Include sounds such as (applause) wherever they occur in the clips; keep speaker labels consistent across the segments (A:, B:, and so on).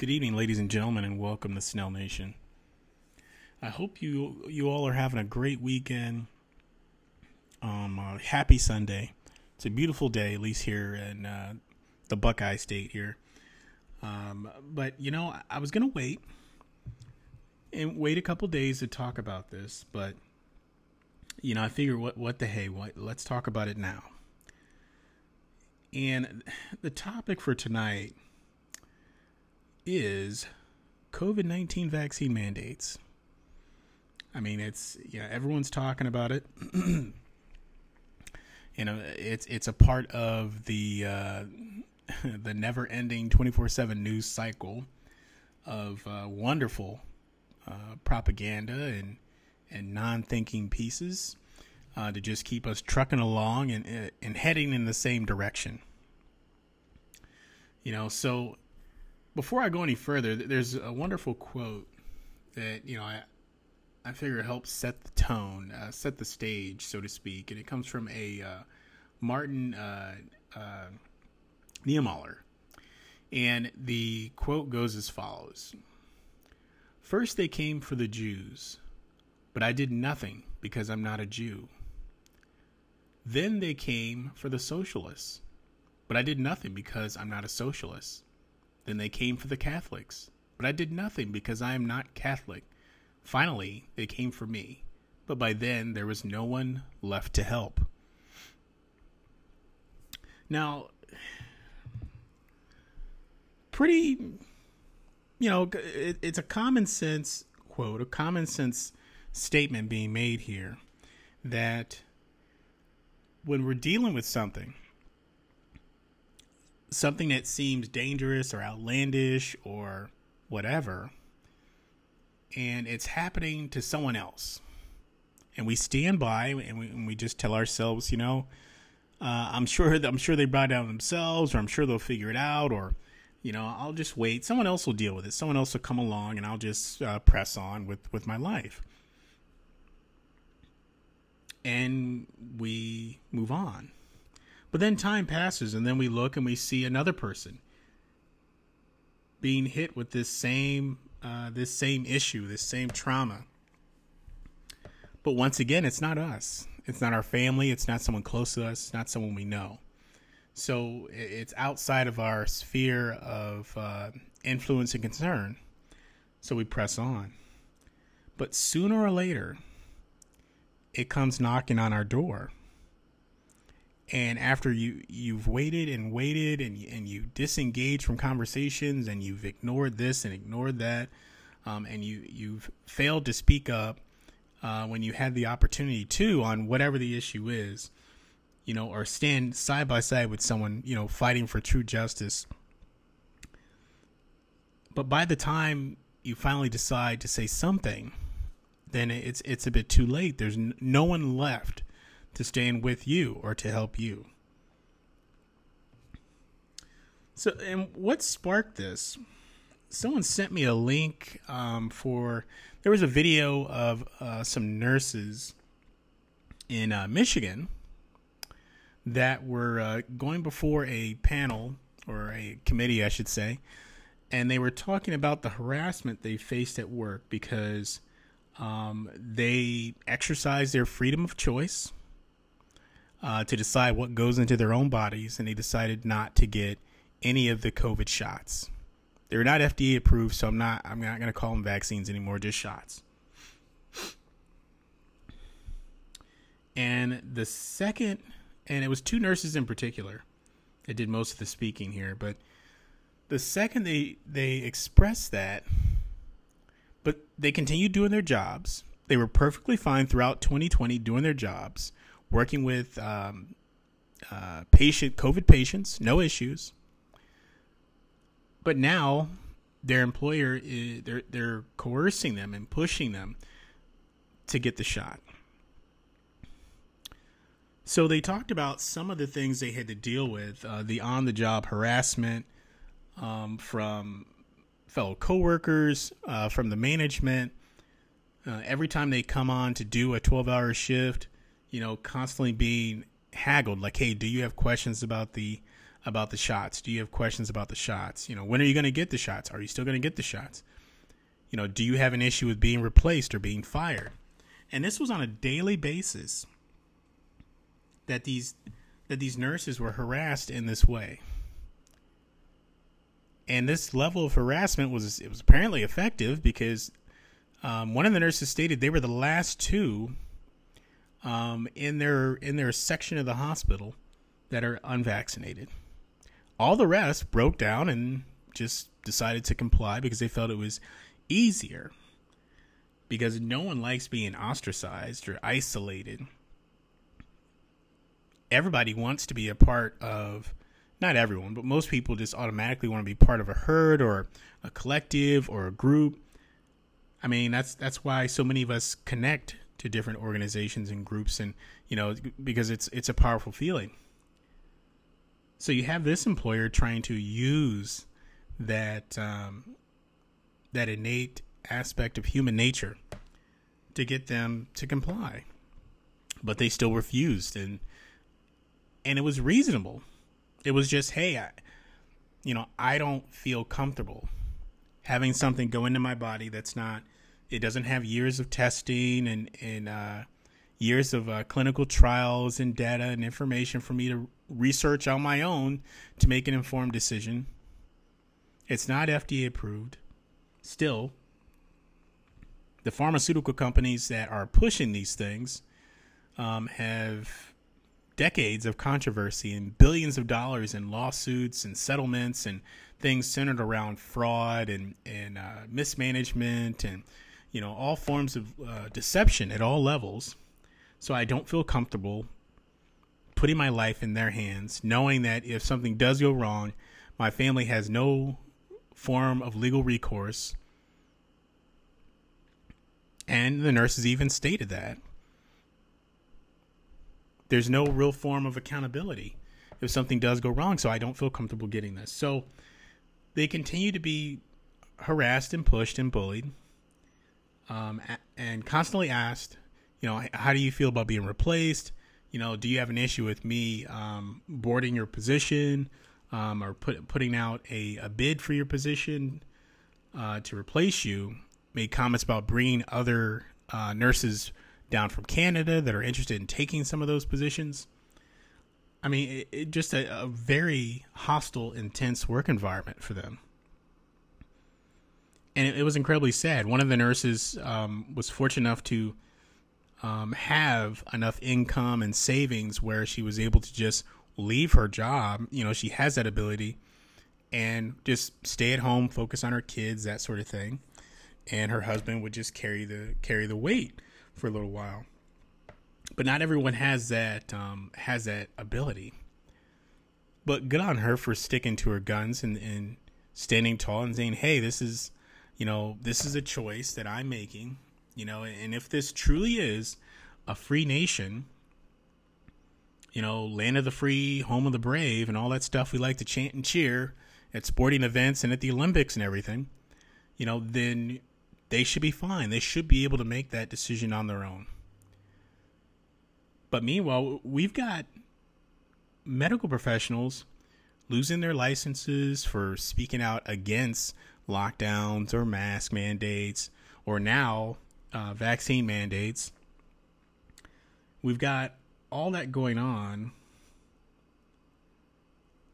A: Good evening, ladies and gentlemen, and welcome to Snell Nation. I hope you you all are having a great weekend. Um, uh, happy Sunday. It's a beautiful day, at least here in uh, the Buckeye State here. Um, but you know, I was gonna wait and wait a couple days to talk about this, but you know, I figure what what the hey, what let's talk about it now. And the topic for tonight is COVID 19 vaccine mandates. I mean, it's, yeah, everyone's talking about it. (clears throat) you know, it's, it's a part of the, uh, (laughs) the never ending 24 7 news cycle of uh, wonderful uh, propaganda and, and non thinking pieces uh, to just keep us trucking along and, and heading in the same direction. You know, so before I go any further, there's a wonderful quote that you know I I figure helps set the tone, uh, set the stage, so to speak, and it comes from a uh, Martin uh, uh Niemöller, and the quote goes as follows: First they came for the Jews, but I did nothing because I'm not a Jew. Then they came for the socialists, but I did nothing because I'm not a socialist. Then they came for the Catholics, but I did nothing because I am not Catholic. Finally, they came for me, but by then there was no one left to help. Now, pretty, you know, it, it's a common sense quote, a common sense statement being made here that when we're dealing with something, something that seems dangerous or outlandish or whatever, and it's happening to someone else, and we stand by and we, and we just tell ourselves, you know, uh, I'm sure I'm sure they brought it down themselves, or I'm sure they'll figure it out, or you know, I'll just wait. Someone else will deal with it. Someone else will come along, and I'll just uh, press on with with my life. And we move on. But then time passes, and then we look and we see another person being hit with this same uh, this same issue, this same trauma. But once again, it's not us. It's not our family. It's not someone close to us. It's not someone we know. So it's outside of our sphere of uh, influence and concern. So we press on. But sooner or later, it comes knocking on our door and after you you've waited and waited and and you disengage from conversations and you've ignored this and ignored that um, and you you've failed to speak up uh, when you had the opportunity to on whatever the issue is you know or stand side by side with someone you know fighting for true justice. But by the time you finally decide to say something then it's it's a bit too late. There's no one left to stand with you or to help you. So, and what sparked this? Someone sent me a link um, for. There was a video of uh, some nurses in uh, Michigan that were uh, going before a panel or a committee, I should say, and they were talking about the harassment they faced at work because um, they exercised their freedom of choice uh, to decide what goes into their own bodies, and they decided not to get any of the COVID shots. They're not FDA approved, so I'm not I'm not going to call them vaccines anymore, just shots. And the second, and it was two nurses in particular that did most of the speaking here, but the second they they expressed that, but they continued doing their jobs. They were perfectly fine throughout 2020 doing their jobs working with um, uh, patient COVID patients, no issues. But now their employer is, they're they're coercing them and pushing them to get the shot. So they talked about some of the things they had to deal with, uh, the on-the-job harassment um, from fellow coworkers, uh, from the management. Uh, every time they come on to do a 12-hour shift, you know, constantly being haggled like, hey, do you have questions about the about the shots? Do you have questions about the shots? You know, when are you going to get the shots? Are you still going to get the shots? You know, do you have an issue with being replaced or being fired? And this was on a daily basis that these that these nurses were harassed in this way. And this level of harassment was it was apparently effective because um, one of the nurses stated they were the last two um, in their in their section of the hospital that are unvaccinated. All the rest broke down and just decided to comply because they felt it was easier. Because no one likes being ostracized or isolated. Everybody wants to be a part of, not everyone, but most people just automatically want to be part of a herd or a collective or a group. I mean, that's that's why so many of us connect to different organizations and groups, and you know, because it's it's a powerful feeling. So you have this employer trying to use that um, that innate aspect of human nature to get them to comply, but they still refused, and and it was reasonable. It was just, hey, I, you know, I don't feel comfortable having something go into my body that's not. It doesn't have years of testing and and uh, years of uh, clinical trials and data and information for me to research on my own to make an informed decision. It's not FDA approved. Still, the pharmaceutical companies that are pushing these things um, have decades of controversy and billions of dollars in lawsuits and settlements and things centered around fraud and and uh, mismanagement and you know all forms of uh, deception at all levels. So I don't feel comfortable putting my life in their hands, knowing that if something does go wrong, my family has no form of legal recourse. And the nurses even stated that. There's no real form of accountability if something does go wrong, so I don't feel comfortable getting this. So they continue to be harassed and pushed and bullied um, and constantly asked, you know, how do you feel about being replaced? you know, do you have an issue with me um, boarding your position um, or put, putting out a, a bid for your position uh, to replace you? Made comments about bringing other uh, nurses down from Canada that are interested in taking some of those positions. I mean, it, it just a, a, very hostile, intense work environment for them. And it, it was incredibly sad. One of the nurses um, was fortunate enough to um, have enough income and savings where she was able to just leave her job. You know, she has that ability and just stay at home, focus on her kids, that sort of thing. And her husband would just carry the carry the weight for a little while. But not everyone has that um, has that ability. But good on her for sticking to her guns and, and standing tall and saying, "Hey, this is, you know, this is a choice that I'm making you know, and if this truly is a free nation, you know, land of the free, home of the brave, and all that stuff we like to chant and cheer at sporting events and at the Olympics and everything, you know, then they should be fine. They should be able to make that decision on their own. But meanwhile, we've got medical professionals losing their licenses for speaking out against lockdowns or mask mandates, or now uh, vaccine mandates. We've got all that going on.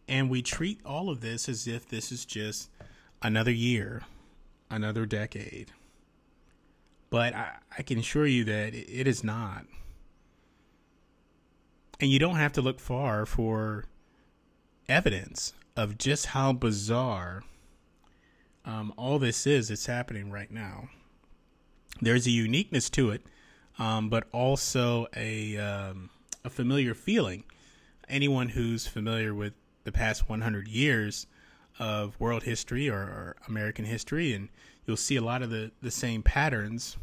A: And we treat all of this as if this is just another year, another decade. But I, I can assure you that it is not. And you don't have to look far for evidence of just how bizarre um, all this is, it's happening right now there's a uniqueness to it, um, but also a um, a familiar feeling. Anyone who's familiar with the past 100 years of world history or, or American history, and you'll see a lot of the, the same patterns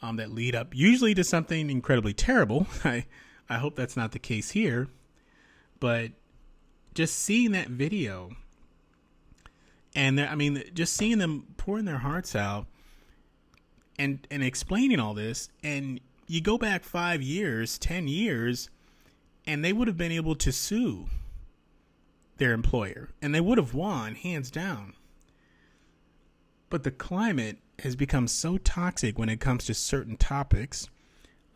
A: um, that lead up usually to something incredibly terrible. (laughs) I I hope that's not the case here, but just seeing that video, and I mean, just seeing them pouring their hearts out and and explaining all this and you go back 5 years, 10 years and they would have been able to sue their employer, and they would have won hands down. But the climate has become so toxic when it comes to certain topics.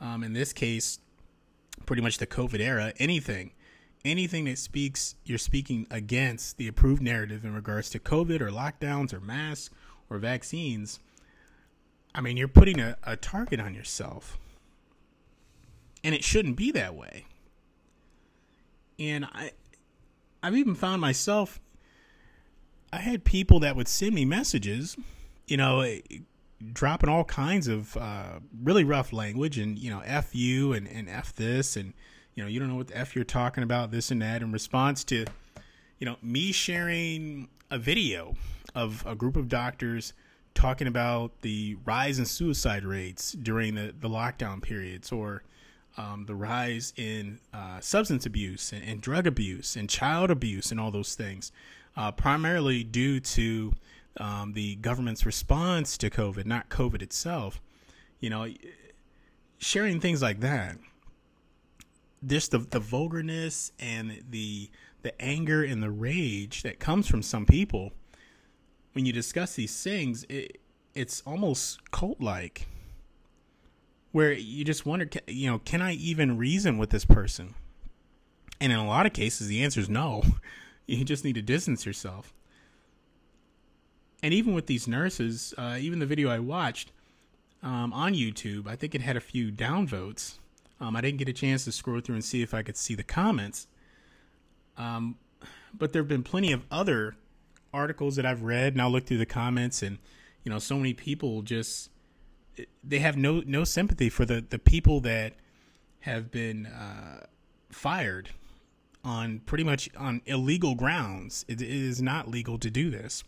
A: Um, in this case, pretty much the COVID era, anything, anything that speaks, you're speaking against the approved narrative in regards to COVID or lockdowns or masks or vaccines. I mean, you're putting a, a target on yourself. And it shouldn't be that way. And I, I've even found myself, I had people that would send me messages, you know, dropping all kinds of uh, really rough language and, you know, F you and, and F this and, you know, you don't know what the F you're talking about, this and that, in response to, you know, me sharing a video of a group of doctors talking about the rise in suicide rates during the, the lockdown periods or um, the rise in uh, substance abuse and, and, drug abuse and child abuse and all those things, uh, primarily due to um, the government's response to COVID, not COVID itself. You know, sharing things like that, just the the vulgarness and the the anger and the rage that comes from some people when you discuss these things, it, it's almost cult like where you just wonder, you know, can I even reason with this person? And in a lot of cases, the answer is no. (laughs) You just need to distance yourself. And even with these nurses, uh, even the video I watched um, on YouTube, I think it had a few downvotes. Um, I didn't get a chance to scroll through and see if I could see the comments. Um, but there have been plenty of other articles that I've read, and I'll look through the comments, and you know, so many people just they have no no sympathy for the the people that have been uh, fired on pretty much on illegal grounds. It, it is not legal to do this,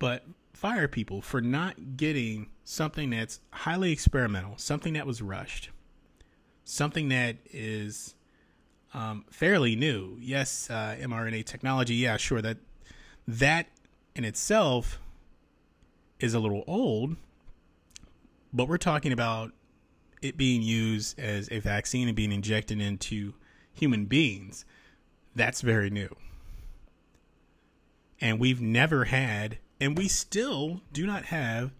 A: but fire people for not getting something that's highly experimental, something that was rushed, something that is um, fairly new. Yes, uh, mRNA technology. Yeah, sure that that in itself is a little old, but we're talking about it being used as a vaccine and being injected into human beings. That's very new. And we've never had, and we still do not have,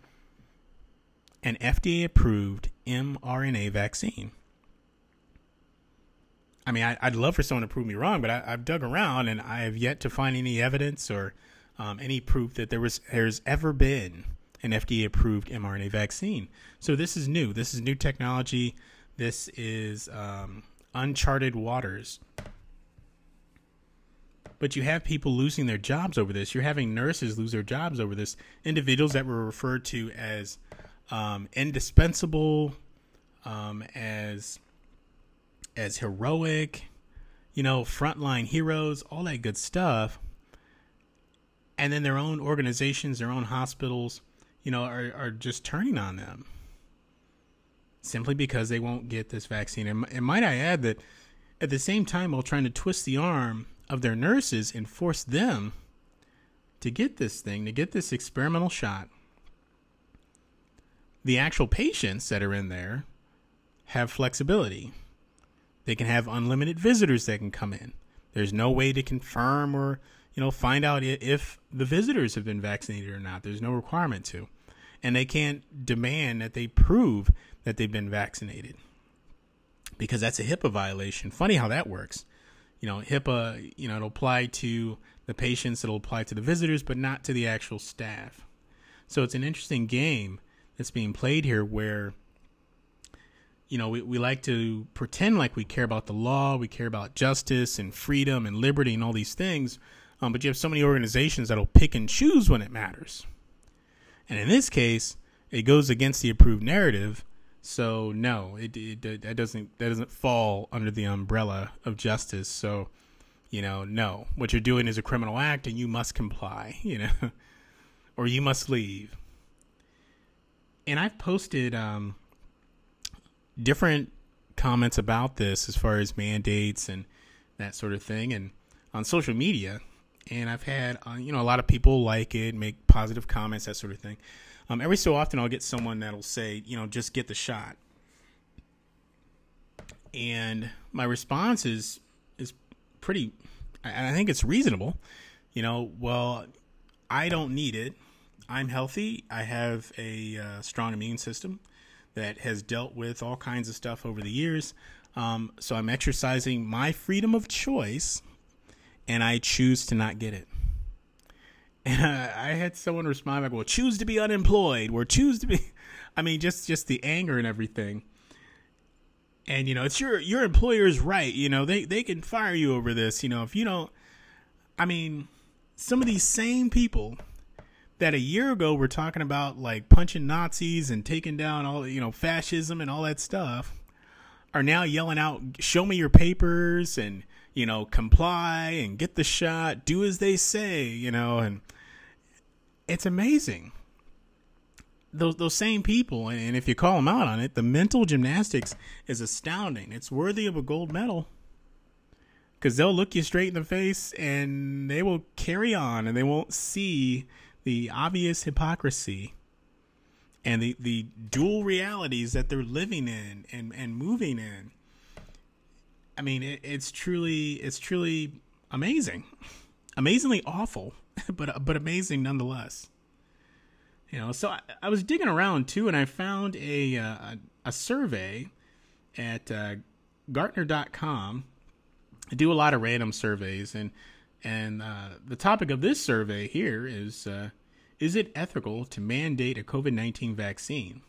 A: an FDA approved mRNA vaccine. I mean, I, would love for someone to prove me wrong, but I, have dug around and I have yet to find any evidence or um, any proof that there was there's ever been an FDA approved mRNA vaccine. So this is new. This is new technology. This is um, uncharted waters. But you have people losing their jobs over this. You're having nurses lose their jobs over this. Individuals that were referred to as um, indispensable, um, as as heroic, you know, frontline heroes, all that good stuff. And then their own organizations, their own hospitals, you know, are, are just turning on them simply because they won't get this vaccine. And, and might I add that at the same time, while trying to twist the arm of their nurses and force them to get this thing, to get this experimental shot, the actual patients that are in there have flexibility. They can have unlimited visitors that can come in. There's no way to confirm or, you know, find out if the visitors have been vaccinated or not. There's no requirement to. And they can't demand that they prove that they've been vaccinated because that's a HIPAA violation. Funny how that works. You know, HIPAA, you know, it'll apply to the patients, it'll apply to the visitors, but not to the actual staff. So it's an interesting game that's being played here where you know, we, we like to pretend like we care about the law, we care about justice and freedom and liberty and all these things. Um, but you have so many organizations that'll pick and choose when it matters. And in this case, it goes against the approved narrative. So no, it, it that doesn't that doesn't fall under the umbrella of justice. So, you know, no, what you're doing is a criminal act, and you must comply. (laughs) You know, or you must leave. And I've posted um, different comments about this as far as mandates and that sort of thing and on social media and i've had uh, you know a lot of people like it make positive comments that sort of thing um, every so often i'll get someone that'll say you know just get the shot and my response is is pretty and I think it's reasonable. You know, well, I don't need it. I'm healthy. I have a uh, strong immune system that has dealt with all kinds of stuff over the years. Um, so I'm exercising my freedom of choice, and I choose to not get it. (laughs) And uh, I had someone respond like, "Well, choose to be unemployed, or choose to be." (laughs) I mean, just just the anger and everything. And you know, it's your your employer's right. You know, they they can fire you over this. You know, if you don't. I mean, some of these same people that a year ago were talking about like punching Nazis and taking down all you know fascism and all that stuff are now yelling out, "Show me your papers," and you know, comply and get the shot, do as they say, you know, and it's amazing. Those those same people, and if you call them out on it, the mental gymnastics is astounding. It's worthy of a gold medal because they'll look you straight in the face and they will carry on, and they won't see the obvious hypocrisy and the, the dual realities that they're living in and, and moving in. I mean, it, it's truly it's truly amazing, amazingly awful, (laughs) but but amazing nonetheless. You know, so I, I was digging around too, and I found a uh, a, a survey at uh, Gartner.com. I do a lot of random surveys, and and uh, the topic of this survey here is uh, is it ethical to mandate a COVID 19 vaccine?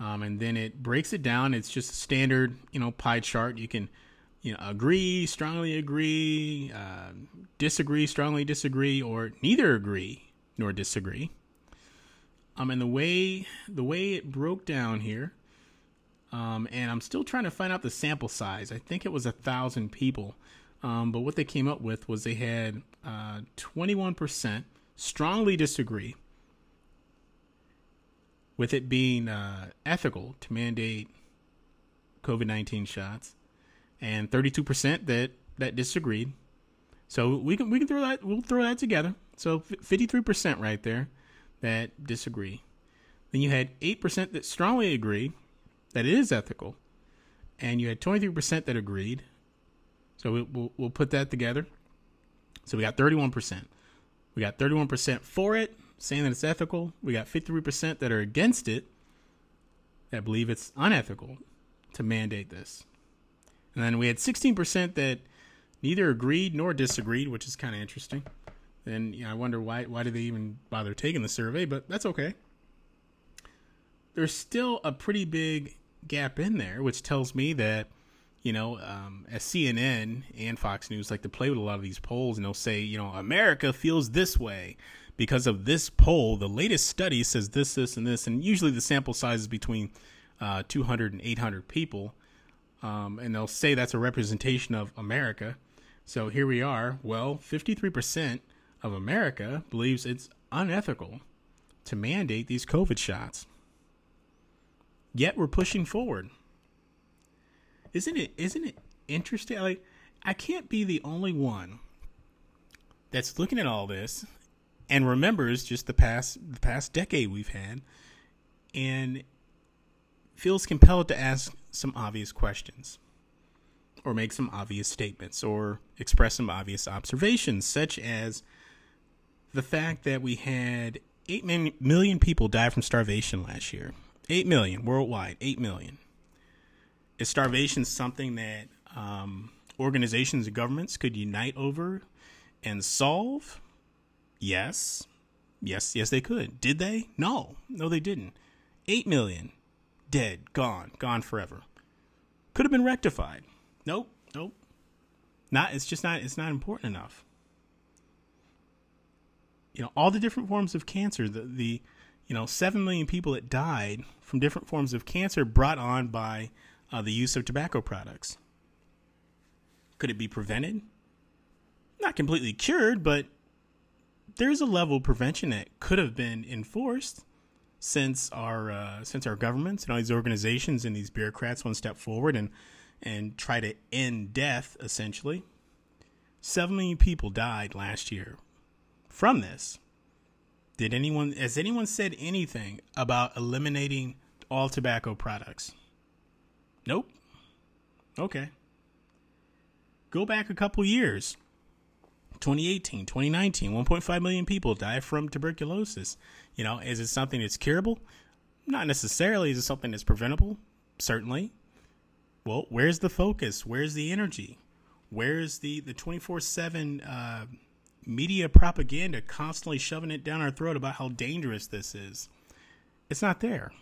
A: Um, and then it breaks it down. It's just a standard, you know, pie chart. You can, you know, agree, strongly agree, uh, disagree, strongly disagree, or neither agree nor disagree. Um, and the way the way it broke down here, um, and I'm still trying to find out the sample size. I think it was a thousand people, um, but what they came up with was they had uh, 21% strongly disagree with it being uh, ethical to mandate COVID 19 shots, and 32% that, that disagreed. So we can we can throw that we'll throw that together. So 53% right there that disagree. Then you had 8% that strongly agree that it is ethical, and you had 23% that agreed. So we, will we'll put that together. So we got 31%. We got 31% for it, saying that it's ethical. We got 53% that are against it, that believe it's unethical to mandate this. And then we had 16% that neither agreed nor disagreed, which is kind of interesting. And you know, I wonder why why did they even bother taking the survey, but that's okay. There's still a pretty big gap in there, which tells me that you know, um, as CNN and Fox News like to play with a lot of these polls, and they'll say, you know, America feels this way because of this poll. The latest study says this, this, and this, and usually the sample size is between uh, 200 and 800 people, um, and they'll say that's a representation of America. So here we are. Well, 53% of America believes it's unethical to mandate these COVID shots. Yet we're pushing forward isn't it isn't it interesting? Like I can't be the only one that's looking at all this and remembers just the past the past decade we've had and feels compelled to ask some obvious questions or make some obvious statements or express some obvious observations such as the fact that we had 8 million people die from starvation last year 8 million worldwide 8 million is starvation something that um, organizations and governments could unite over and solve? Yes. Yes, yes, they could. Did they? No, no, they didn't. Eight million dead, gone, gone forever. Could have been rectified. Nope, nope. Not. It's just not. It's not important enough. You know, all the different forms of cancer. The the, you know, seven million people that died from different forms of cancer brought on by uh, the use of tobacco products. Could it be prevented? Not completely cured, but there's a level of prevention that could have been enforced since our uh, since our governments and all these organizations and these bureaucrats one step forward and and try to end death essentially. Seven million people died last year from this. Did anyone has anyone said anything about eliminating all tobacco products? Nope. Okay. Go back a couple years. 2018, 2019, 1.5 million people die from tuberculosis. You know, is it something that's curable? Not necessarily. Is it something that's preventable? Certainly. Well, where's the focus? Where's the energy? Where's the the 24 uh, 7 media propaganda constantly shoving it down our throat about how dangerous this is? It's not there.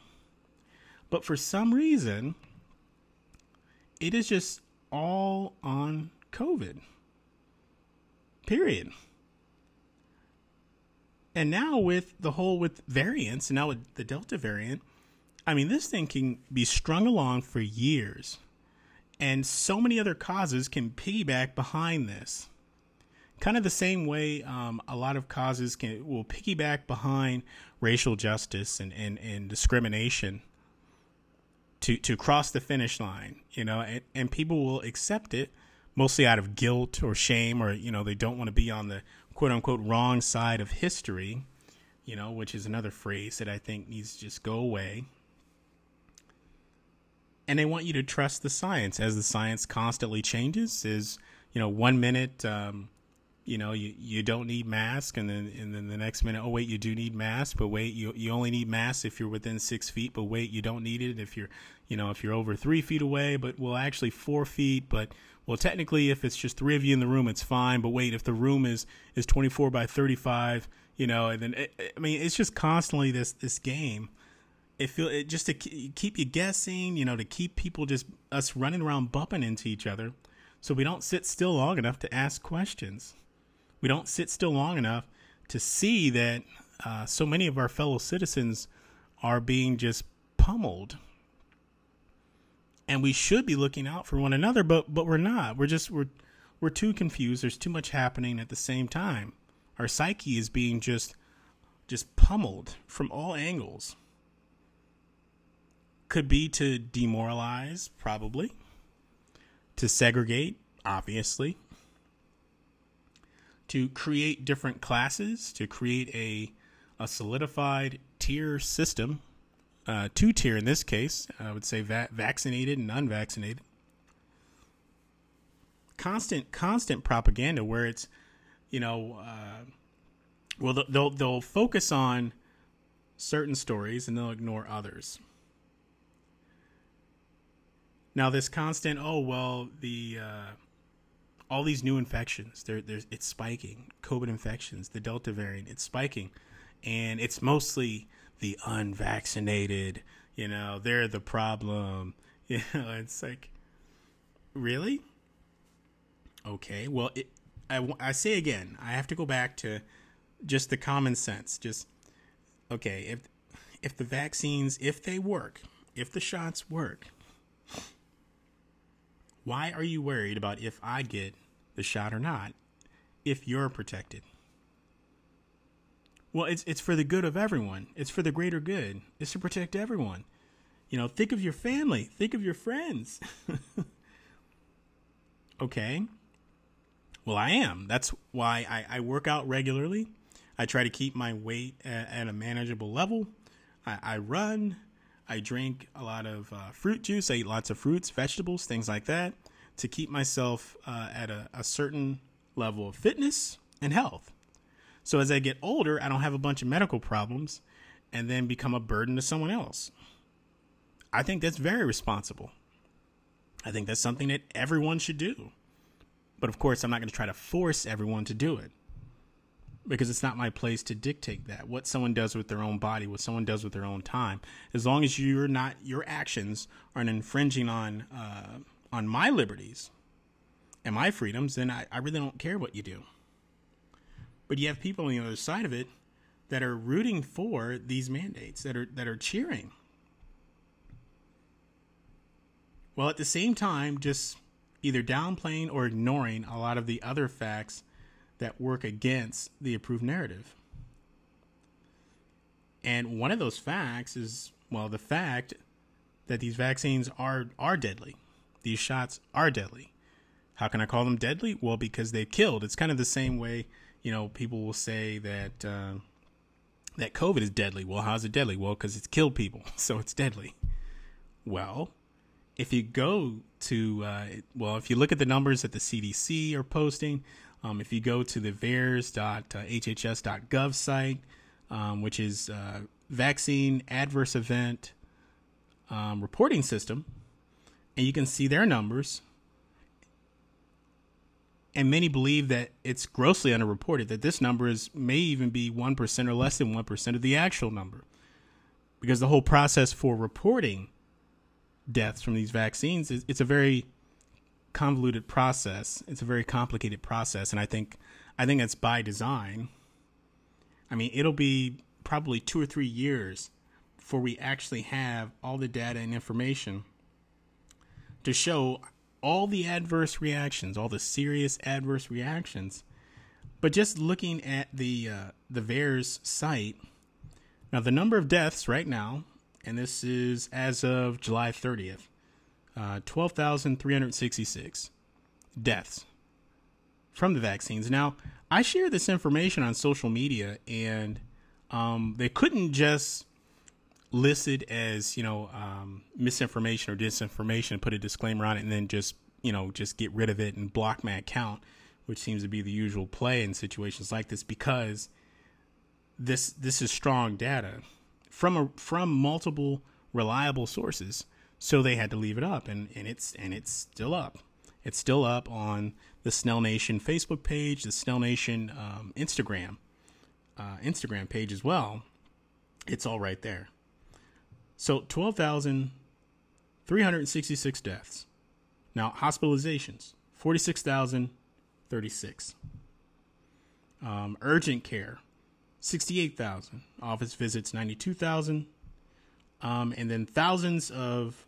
A: But for some reason, it is just all on COVID. Period. And now with the whole with variants, and now with the Delta variant, I mean, this thing can be strung along for years. And so many other causes can piggyback behind this. Kind of the same way um, a lot of causes can will piggyback behind racial justice and, and, and discrimination to, to cross the finish line, you know, and, and people will accept it mostly out of guilt or shame or, you know, they don't want to be on the quote unquote wrong side of history, you know, which is another phrase that I think needs to just go away. And they want you to trust the science as the science constantly changes. Is you know one minute, um, you know you, you don't need mask, and then and then the next minute, oh wait, you do need mask, but wait, you you only need mask if you're within six feet, but wait, you don't need it if you're you know if you're over three feet away, but well actually four feet, but well technically if it's just three of you in the room it's fine but wait if the room is is 24 by 35 you know and then it, i mean it's just constantly this this game. It feel it just to keep you guessing you know to keep people just us running around bumping into each other so we don't sit still long enough to ask questions we don't sit still long enough to see that uh, so many of our fellow citizens are being just pummeled and we should be looking out for one another, but but we're not. We're just we're we're too confused. There's too much happening at the same time. Our psyche is being just just pummeled from all angles. Could be to demoralize, probably. To segregate, obviously. To create different classes, to create a a solidified tier system uh, two tier in this case. I would say va- vaccinated and unvaccinated. Constant, constant propaganda where it's, you know, uh, well they'll they'll focus on certain stories and they'll ignore others. Now this constant, oh well, the uh, all these new infections, there, there's it's spiking. COVID infections, the Delta variant, it's spiking, and it's mostly the unvaccinated, you know, they're the problem. (laughs) You know, it's like, really? Okay, well, it, I, I say again, I have to go back to just the common sense. Just, okay, if, if the vaccines, if they work, if the shots work, why are you worried about if I get the shot or not if you're protected? Well, it's it's for the good of everyone. It's for the greater good. It's to protect everyone. You know, think of your family. Think of your friends. (laughs) okay. Well, I am. That's why I, I, work out regularly. I try to keep my weight at, at a manageable level. I, I, run. I drink a lot of uh, fruit juice. I eat lots of fruits, vegetables, things like that to keep myself uh, at a, a certain level of fitness and health. So as I get older, I don't have a bunch of medical problems and then become a burden to someone else. I think that's very responsible. I think that's something that everyone should do. But of course, I'm not going to try to force everyone to do it because it's not my place to dictate that. What someone does with their own body, what someone does with their own time, as long as you're not, your actions aren't infringing on, uh, on my liberties and my freedoms, then I, I really don't care what you do. But you have people on the other side of it that are rooting for these mandates, that are that are cheering. While at the same time just either downplaying or ignoring a lot of the other facts that work against the approved narrative. And one of those facts is well the fact that these vaccines are are deadly. These shots are deadly. How can I call them deadly? Well, because they've killed. It's kind of the same way you know, people will say that uh, that COVID is deadly. Well, how's it deadly? Well, because it's killed people, (laughs) so it's deadly. Well, if you go to uh, well, if you look at the numbers that the CDC are posting, Um, if you go to the VAERS.hhs.gov site, um, which is uh, vaccine adverse event um, reporting system, and you can see their numbers. And many believe that it's grossly underreported, that this number is may even be 1% or less than 1% of the actual number. Because the whole process for reporting deaths from these vaccines is it's a very convoluted process. It's a very complicated process, and I think I think it's by design. I mean, it'll be probably two or three years before we actually have all the data and information to show all the adverse reactions, all the serious adverse reactions. But just looking at the uh, the VAERS site, now the number of deaths right now, and this is as of July 30th, uh, 12,366 deaths from the vaccines. Now, I share this information on social media, and um, they couldn't just list it as you know um, misinformation or disinformation put a disclaimer on it, and then just you know just get rid of it and block my account, which seems to be the usual play in situations like this because this this is strong data from a, from multiple reliable sources. So they had to leave it up, and, and it's and it's still up. It's still up on the Snell Nation Facebook page, the Snell Nation um, Instagram uh, Instagram page as well. It's all right there. So twelve thousand three hundred sixty-six deaths. Now hospitalizations forty-six thousand thirty-six. Um, urgent care 68,000. Office visits 92,000. Um, and then thousands of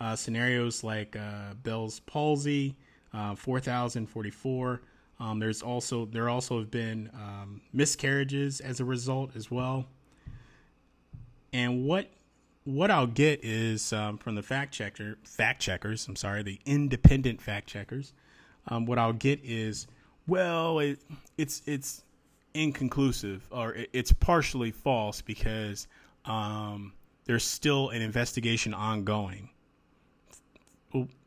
A: uh, scenarios like uh, Bell's palsy, uh, 4,044. Um, there's also there also have been um, miscarriages as a result as well. And what what I'll get is um, from the fact checker fact checkers. I'm sorry, the independent fact checkers. Um, what I'll get is well, it, it's it's inconclusive or it's partially false because um, there's still an investigation ongoing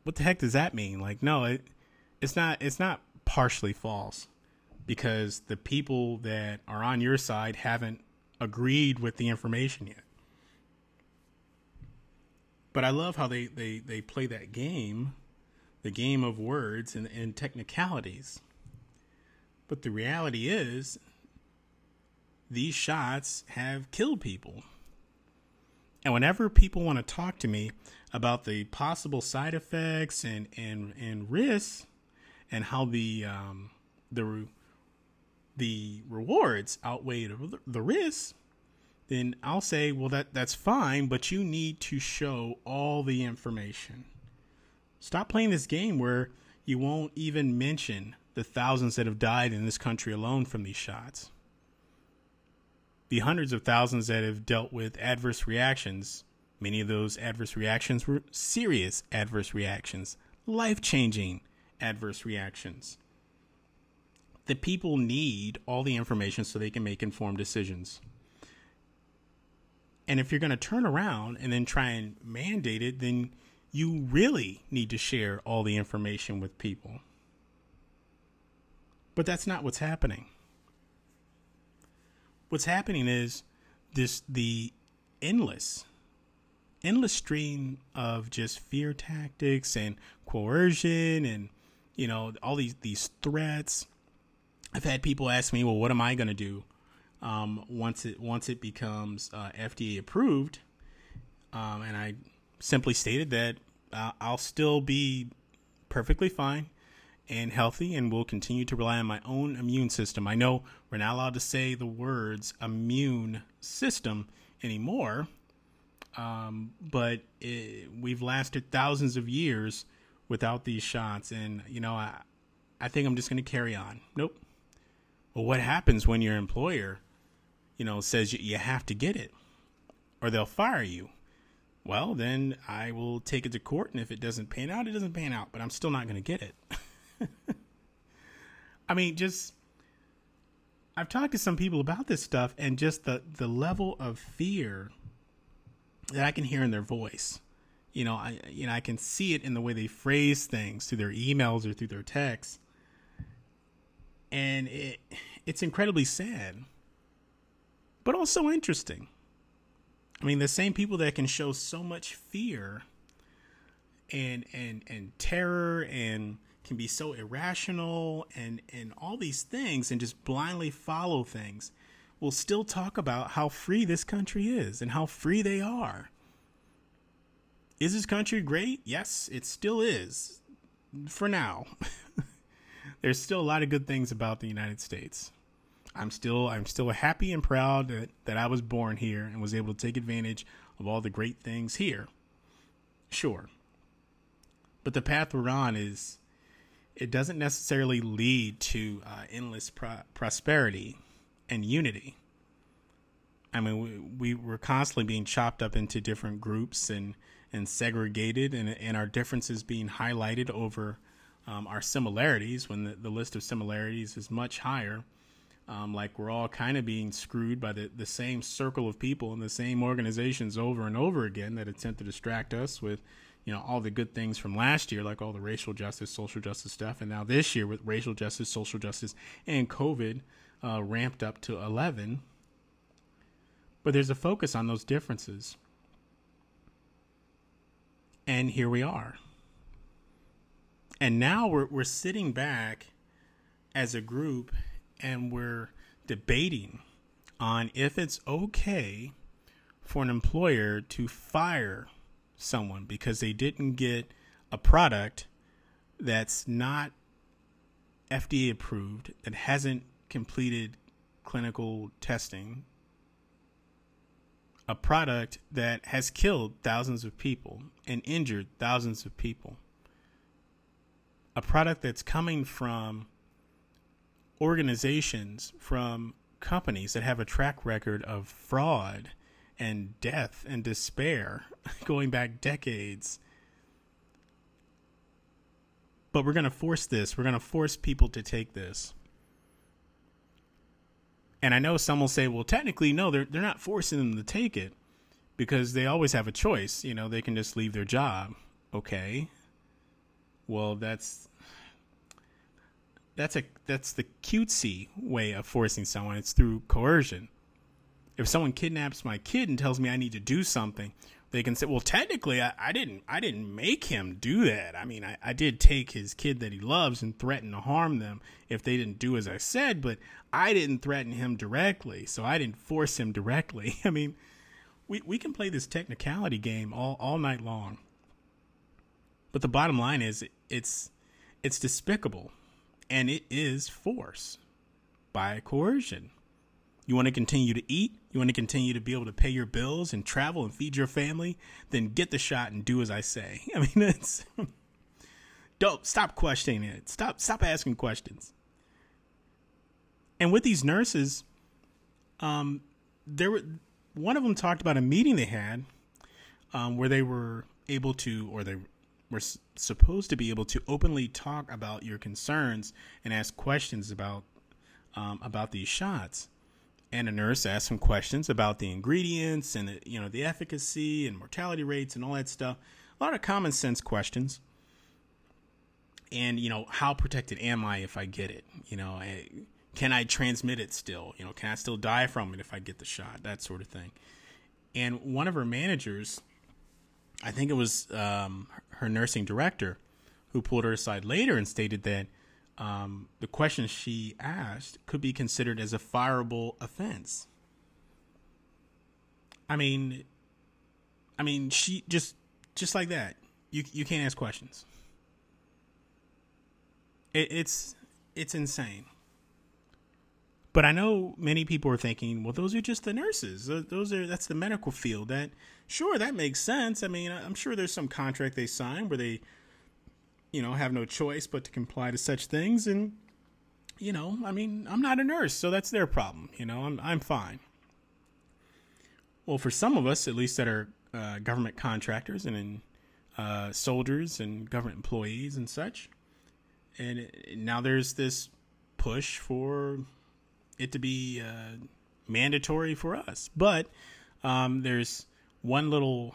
A: what the heck does that mean? Like, no, it, it's not. It's not partially false because the people that are on your side haven't agreed with the information yet. But I love how they, they, they play that game, the game of words and, and technicalities. But the reality is, these shots have killed people. And whenever people want to talk to me about the possible side effects and and and risks, and how the um, the the rewards outweigh the, the risks, then I'll say, well, that that's fine, but you need to show all the information. Stop playing this game where you won't even mention the thousands that have died in this country alone from these shots. The hundreds of thousands that have dealt with adverse reactions Many of those adverse reactions were serious adverse reactions, life changing adverse reactions. The people need all the information so they can make informed decisions. And if you're going to turn around and then try and mandate it, then you really need to share all the information with people. But that's not what's happening. What's happening is this the endless endless stream of just fear tactics and coercion and you know all these these threats. I've had people ask me, "Well, what am I going to do um, once it once it becomes uh, FDA approved?" Um, and I simply stated that uh, I'll still be perfectly fine and healthy and will continue to rely on my own immune system. I know we're not allowed to say the words immune system anymore um, but it, we've lasted thousands of years without these shots, and you know, I, I think I'm just going to carry on. Nope. Well, what happens when your employer, you know, says you, you have to get it, or they'll fire you? Well, then I will take it to court, and if it doesn't pan out, it doesn't pan out. But I'm still not going to get it. (laughs) I mean, just I've talked to some people about this stuff, and just the the level of fear that I can hear in their voice. You know, I you know I can see it in the way they phrase things through their emails or through their texts. and it it's incredibly sad, but also interesting. I mean, the same people that can show so much fear and and and terror and can be so irrational and and all these things and just blindly follow things will still talk about how free this country is and how free they are. Is this country great? Yes, it still is. For now. (laughs) There's still a lot of good things about the United States. I'm still I'm still happy and proud that, that I was born here and was able to take advantage of all the great things here. Sure. But the path we're on is it doesn't necessarily lead to uh, endless pro- prosperity and unity. I mean, we, we were constantly being chopped up into different groups and, and segregated, and, and our differences being highlighted over um, our similarities when the, the list of similarities is much higher. Um, like we're all kind of being screwed by the, the same circle of people and the same organizations over and over again that attempt to distract us with, you know, all the good things from last year, like all the racial justice, social justice stuff, and now this year with racial justice, social justice, and COVID uh, ramped up to 11. But there's a focus on those differences. And here we are. And now we're, we're sitting back as a group and we're debating on if it's okay for an employer to fire someone because they didn't get a product that's not FDA approved, that hasn't completed clinical testing a product that has killed thousands of people and injured thousands of people. A product that's coming from organizations, from companies that have a track record of fraud and death and despair (laughs) going back decades. But we're going to force this. We're going to force people to take this. And I know some will say, well, technically, no, they're they're not forcing them to take it because they always have a choice. You know, they can just leave their job. Okay. Well, that's that's a that's the cutesy way of forcing someone. It's through coercion. If someone kidnaps my kid and tells me I need to do something, they can say, "Well, technically, I, I didn't I didn't make him do that. I mean, I, I did take his kid that he loves and threaten to harm them if they didn't do as I said, but I didn't threaten him directly, so I didn't force him directly. (laughs) I mean, we we can play this technicality game all all night long, but the bottom line is it's it's despicable, and it is force by coercion. You want to continue to eat? You want to continue to be able to pay your bills and travel and feed your family? Then get the shot and do as I say. (laughs) I mean, it's (laughs) don't stop questioning it. Stop stop asking questions. And with these nurses, um, there were one of them talked about a meeting they had um, where they were able to, or they were supposed to be able to openly talk about your concerns and ask questions about um, about these shots and a nurse asked some questions about the ingredients and the, you know the efficacy and mortality rates and all that stuff. A lot of common sense questions. And you know, how protected am I if I get it? You know, I, can I transmit it still? You know, can I still die from it if I get the shot? That sort of thing. And one of her managers, I think it was um, her nursing director, who pulled her aside later and stated that um, the questions she asked could be considered as a fireable offense. I mean, I mean, she just just like that. You you can't ask questions. It, it's it's insane. But I know many people are thinking, well, those are just the nurses. Those are that's the medical field. That sure that makes sense. I mean, I'm sure there's some contract they sign where they you know, have no choice but to comply to such things. And, you know, I mean, I'm not a nurse, so that's their problem. You know, I'm, I'm fine. Well, for some of us, at least that are uh, government contractors and in, uh, soldiers and government employees and such, and it, now there's this push for it to be uh, mandatory for us. But um, there's one little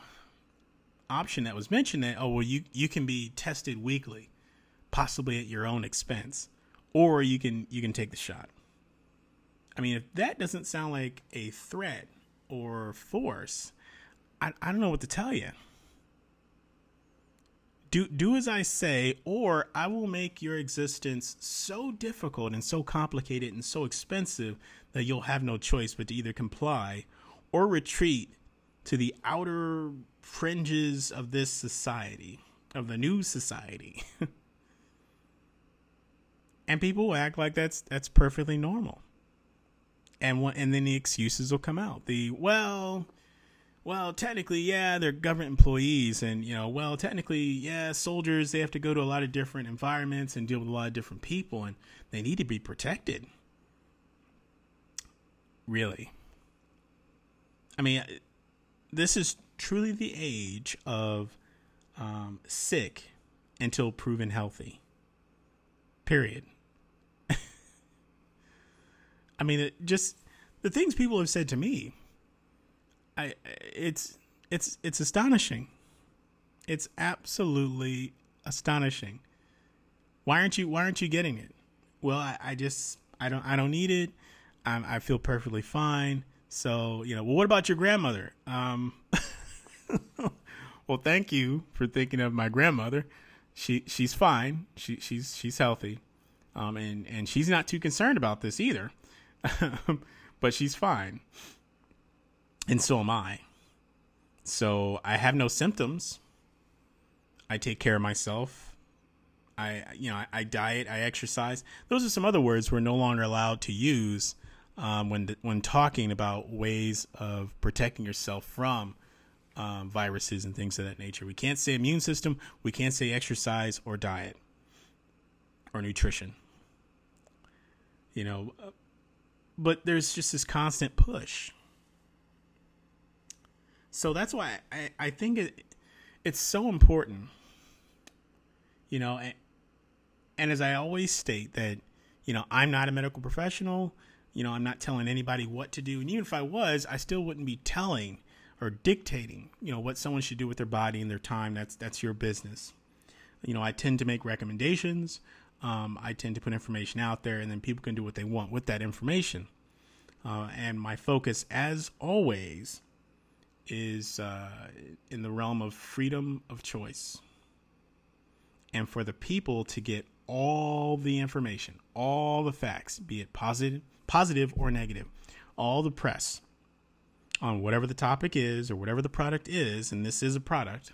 A: option that was mentioned that oh well you you can be tested weekly, possibly at your own expense, or you can you can take the shot. I mean, if that doesn't sound like a threat or force, I, I don't know what to tell you. Do, do as I say, or I will make your existence so difficult and so complicated and so expensive that you'll have no choice but to either comply or retreat to the outer fringes of this society, of the new society. (laughs) and people act like that's that's perfectly normal. And what, and then the excuses will come out. The well, well, technically, yeah, they're government employees, and you know, well, technically, yeah, soldiers they have to go to a lot of different environments and deal with a lot of different people, and they need to be protected. Really, I mean, this is truly the age of um, sick until proven healthy. Period. (laughs) I mean, it just the things people have said to me. I it's it's it's astonishing. It's absolutely astonishing. Why aren't you Why aren't you getting it? Well, I, I just I don't I don't need it. I'm, I feel perfectly fine. So you know, well, what about your grandmother? Um, (laughs) well, thank you for thinking of my grandmother. She she's fine. She she's she's healthy, um, and and she's not too concerned about this either. (laughs) but she's fine, and so am I. So I have no symptoms. I take care of myself. I you know I, I diet. I exercise. Those are some other words we're no longer allowed to use um, when when talking about ways of protecting yourself from um, viruses and things of that nature. We can't say immune system. We can't say exercise or diet or nutrition. You know, but there's just this constant push. So that's why I, I think it it's so important. You know, and, and as I always state that, you know, I'm not a medical professional. You know, I'm not telling anybody what to do. And even if I was, I still wouldn't be telling or dictating, you know, what someone should do with their body and their time. That's that's your business. You know, I tend to make recommendations. Um, I tend to put information out there, and then people can do what they want with that information. Uh, and my focus, as always, is uh, in the realm of freedom of choice, and for the people to get all the information, all the facts, be it positive, positive or negative, all the press on whatever the topic is or whatever the product is, and this is a product,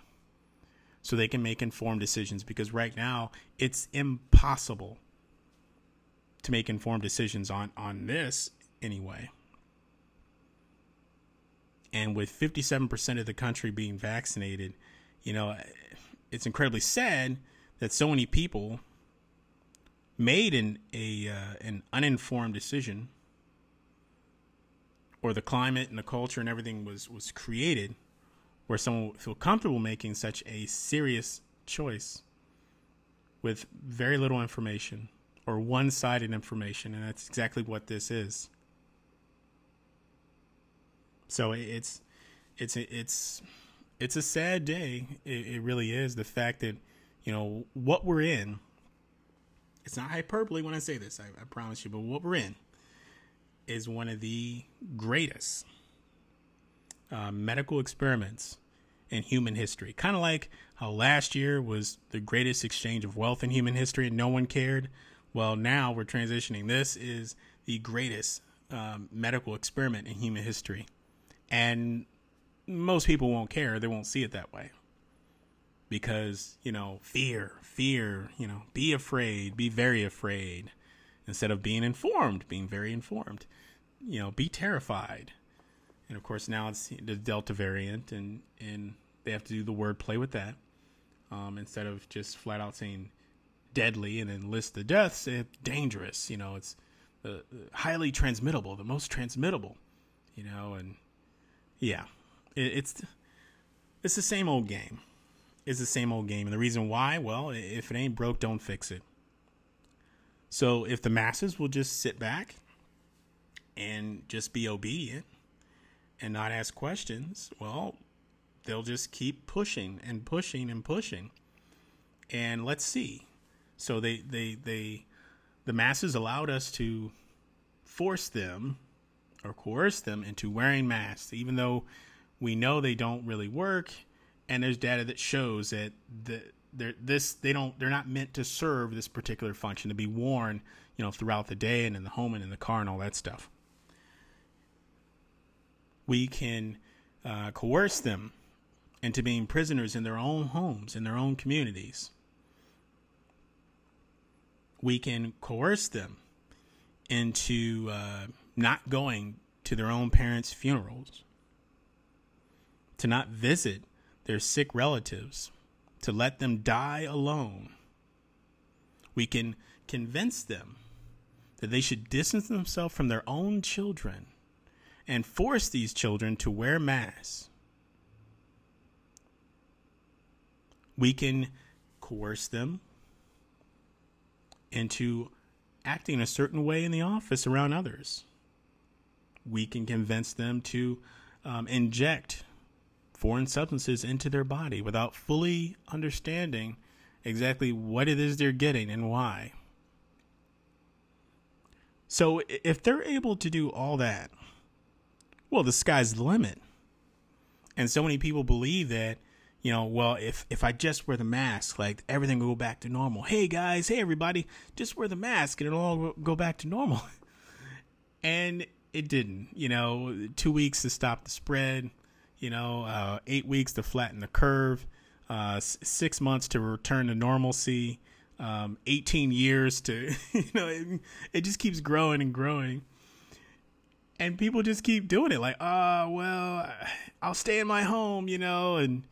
A: so they can make informed decisions. Because right now, it's impossible to make informed decisions on on this anyway. And with 57% of the country being vaccinated, you know, it's incredibly sad that so many people made an a uh, an uninformed decision or the climate and the culture and everything was was created where someone would feel comfortable making such a serious choice with very little information or one-sided information and that's exactly what this is. So it's it's it's it's a sad day. It, it really is. The fact that you know what we're in it's not hyperbole when I say this, I, I promise you, but what we're in is one of the greatest uh, medical experiments in human history. Kind of like how last year was the greatest exchange of wealth in human history and no one cared. Well, now we're transitioning. This is the greatest um, medical experiment in human history. And most people won't care, they won't see it that way because you know fear fear you know be afraid be very afraid. Instead of being informed being very informed. You know be terrified. And of course now it's the delta variant and and they have to do the word play with that. Um, instead of just flat out saying deadly and then list the deaths it's dangerous you know it's uh, highly transmittable the most transmittable you know and yeah it, it's it's the same old game is the same old game. And the reason why, well, if it ain't broke, don't fix it. So if the masses will just sit back and just be obedient and not ask questions, well, they'll just keep pushing and pushing and pushing. And let's see. So they they they the masses allowed us to force them or coerce them into wearing masks, even though we know they don't really work, and there's data that shows that the they're this they don't they're not meant to serve this particular function to be worn you know throughout the day and in the home and in the car and all that stuff. We can uh, coerce them into being prisoners in their own homes in their own communities. We can coerce them into uh, not going to their own parents' funerals, to not visit their sick relatives, to let them die alone. We can convince them that they should distance themselves from their own children and force these children to wear masks. We can coerce them into acting a certain way in the office around others. We can convince them to um, inject foreign substances into their body without fully understanding exactly what it is they're getting and why. So if they're able to do all that, well, the sky's the limit. And so many people believe that you know, well, if if I just wear the mask, like everything will go back to normal. Hey guys, hey everybody, just wear the mask and it'll all go back to normal. (laughs) and it didn't. You know, two weeks to stop the spread. You know, uh, eight weeks to flatten the curve. Uh, six months to return to normalcy. Um, 18 years to, (laughs) you know, it, it just keeps growing and growing and people just keep doing it like oh well i'll stay in my home you know and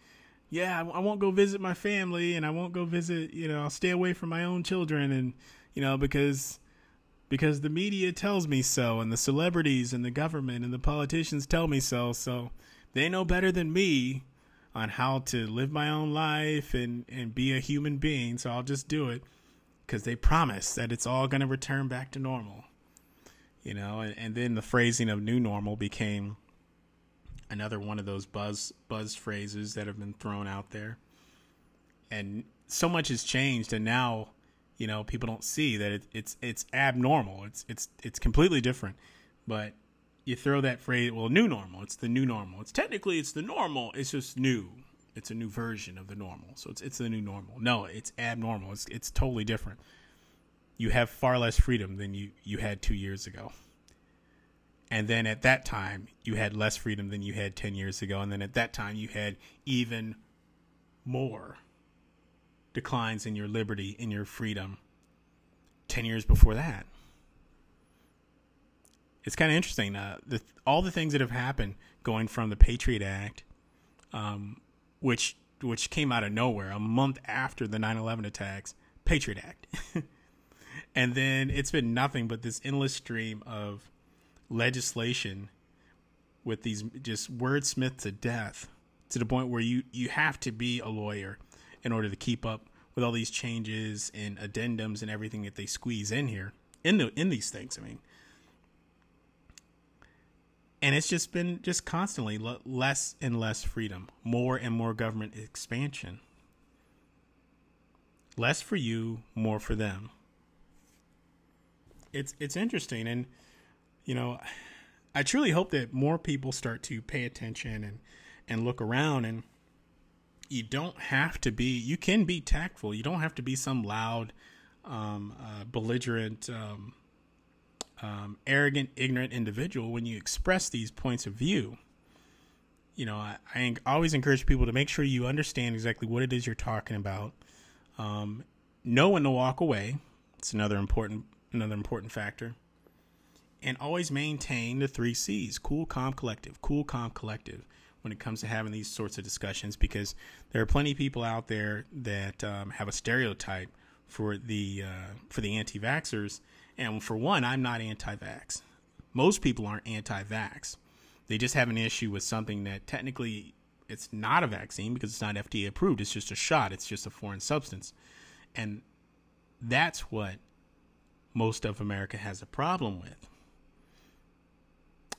A: yeah, I, won't go visit my family and I won't go visit, you know, I'll stay away from my own children and, you know, because because the media tells me so and the celebrities and the government and the politicians tell me so. So they know better than me on how to live my own life and and be a human being. So I'll just do it because they promise that it's all going to return back to normal. You know, and, and then the phrasing of new normal became another one of those buzz buzz phrases that have been thrown out there. And so much has changed, and now you know people don't see that it, it's it's abnormal. It's it's it's completely different. But you throw that phrase, well, new normal. It's the new normal. It's technically it's the normal. It's just new. It's a new version of the normal. So it's it's the new normal. No, it's abnormal. It's it's totally different. You have far less freedom than you you had two years ago and then at that time you had less freedom than you had 10 years ago and then at that time you had even more declines in your liberty in your freedom 10 years before that it's kind of interesting uh, the, all the things that have happened going from the patriot act um, which which came out of nowhere a month after the 9-11 attacks patriot act (laughs) and then it's been nothing but this endless stream of legislation with these just wordsmith to death to the point where you you have to be a lawyer in order to keep up with all these changes and addendums and everything that they squeeze in here in the in these things. I mean, and it's just been just constantly less and less freedom, more and more government expansion. Less for you, more for them. It's it's interesting and you know, I truly hope that more people start to pay attention and and look around and you don't have to be you can be tactful you don't have to be some loud um, uh, belligerent um, um, arrogant ignorant individual when you express these points of view you know I, I, always encourage people to make sure you understand exactly what it is you're talking about um, know when to walk away it's another important another important factor and always maintain the three C's cool, calm, collective. Cool, calm, collective when it comes to having these sorts of discussions because there are plenty of people out there that um, have a stereotype for the uh, for the anti-vaxxers. And for one, I'm not anti-vax. Most people aren't anti-vax. They just have an issue with something that technically it's not a vaccine because it's not FDA approved. It's just a shot. It's just a foreign substance. And that's what most of America has a problem with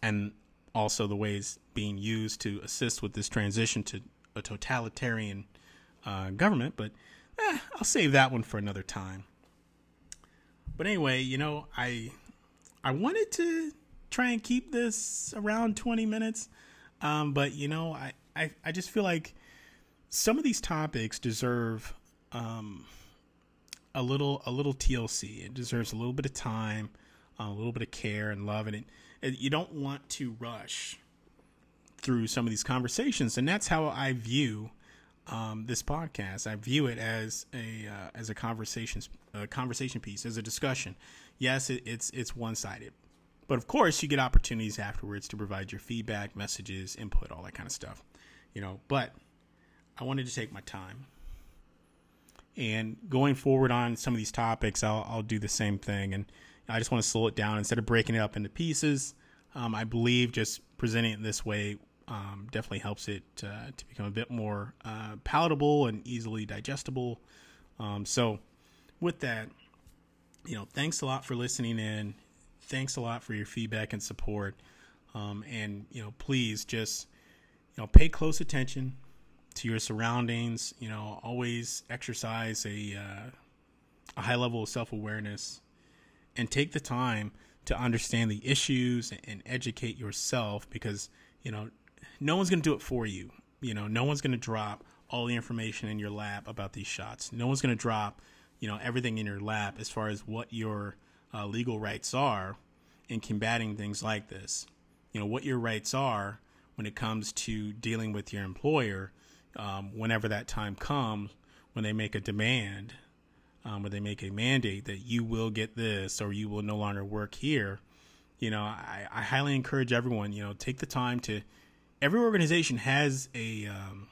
A: and also the ways being used to assist with this transition to a totalitarian uh, government. But eh, I'll save that one for another time. But anyway, you know, I I wanted to try and keep this around 20 minutes. Um, but you know, I, I, I just feel like some of these topics deserve um, a little a little TLC. It deserves a little bit of time, a little bit of care and love, and it, it, you don't want to rush through some of these conversations. And that's how I view um, this podcast. I view it as a uh, as a conversation a conversation piece, as a discussion. Yes, it, it's it's one sided, but of course you get opportunities afterwards to provide your feedback, messages, input, all that kind of stuff. You know, but I wanted to take my time. And going forward on some of these topics, I'll, I'll do the same thing. And I just want to slow it down instead of breaking it up into pieces. Um, I believe just presenting it this way um, definitely helps it uh, to become a bit more uh, palatable and easily digestible. Um, so, with that, you know, thanks a lot for listening in. Thanks a lot for your feedback and support. Um, and you know, please just you know pay close attention to your surroundings. You know, always exercise a uh, a high level of self awareness, and take the time to understand the issues and educate yourself because you know no one's going to do it for you. You know, no one's going to drop all the information in your lap about these shots. No one's going to drop, you know, everything in your lap as far as what your uh, legal rights are in combating things like this. You know, what your rights are when it comes to dealing with your employer um, whenever that time comes, when they make a demand, um, or they make a mandate that you will get this or you will no longer work here. You know, I, I highly encourage everyone, you know, take the time to every organization has a, um,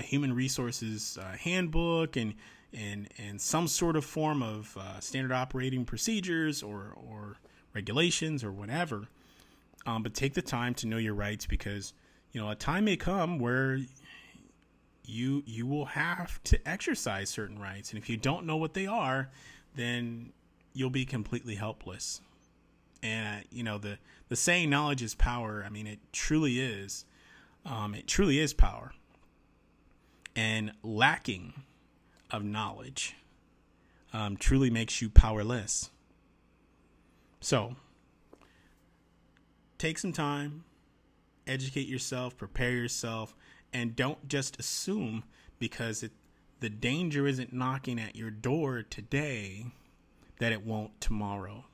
A: a human resources uh, handbook and and and some sort of form of uh, standard operating procedures or or regulations or whatever. Um, but take the time to know your rights because you know a time may come where you you will have to exercise certain rights, and if you don't know what they are, then you'll be completely helpless. And you know the the saying "knowledge is power." I mean, it truly is. Um, it truly is power. And lacking of knowledge um, truly makes you powerless. So, take some time, educate yourself, prepare yourself, and don't just assume because it, the danger isn't knocking at your door today that it won't tomorrow.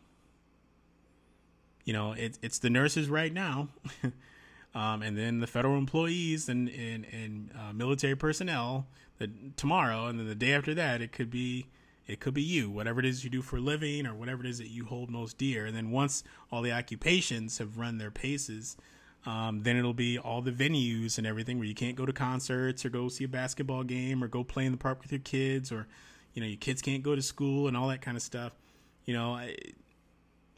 A: You know, it, it's the nurses right now (laughs) um, and then the federal employees and and, and uh, military personnel that tomorrow, and then the day after that, it could be it could be you, whatever it is you do for a living, or whatever it is that you hold most dear. And then once all the occupations have run their paces, um, then it'll be all the venues and everything where you can't go to concerts or go see a basketball game or go play in the park with your kids, or you know your kids can't go to school and all that kind of stuff. You know,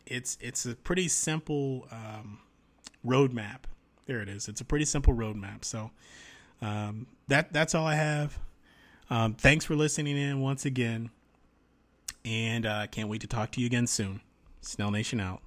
A: it's it's a pretty simple um, roadmap there it is. It's a pretty simple roadmap. So um, that that's all I have. Um, thanks for listening in once again, and uh, can't wait to talk to you again soon. Snell Nation out.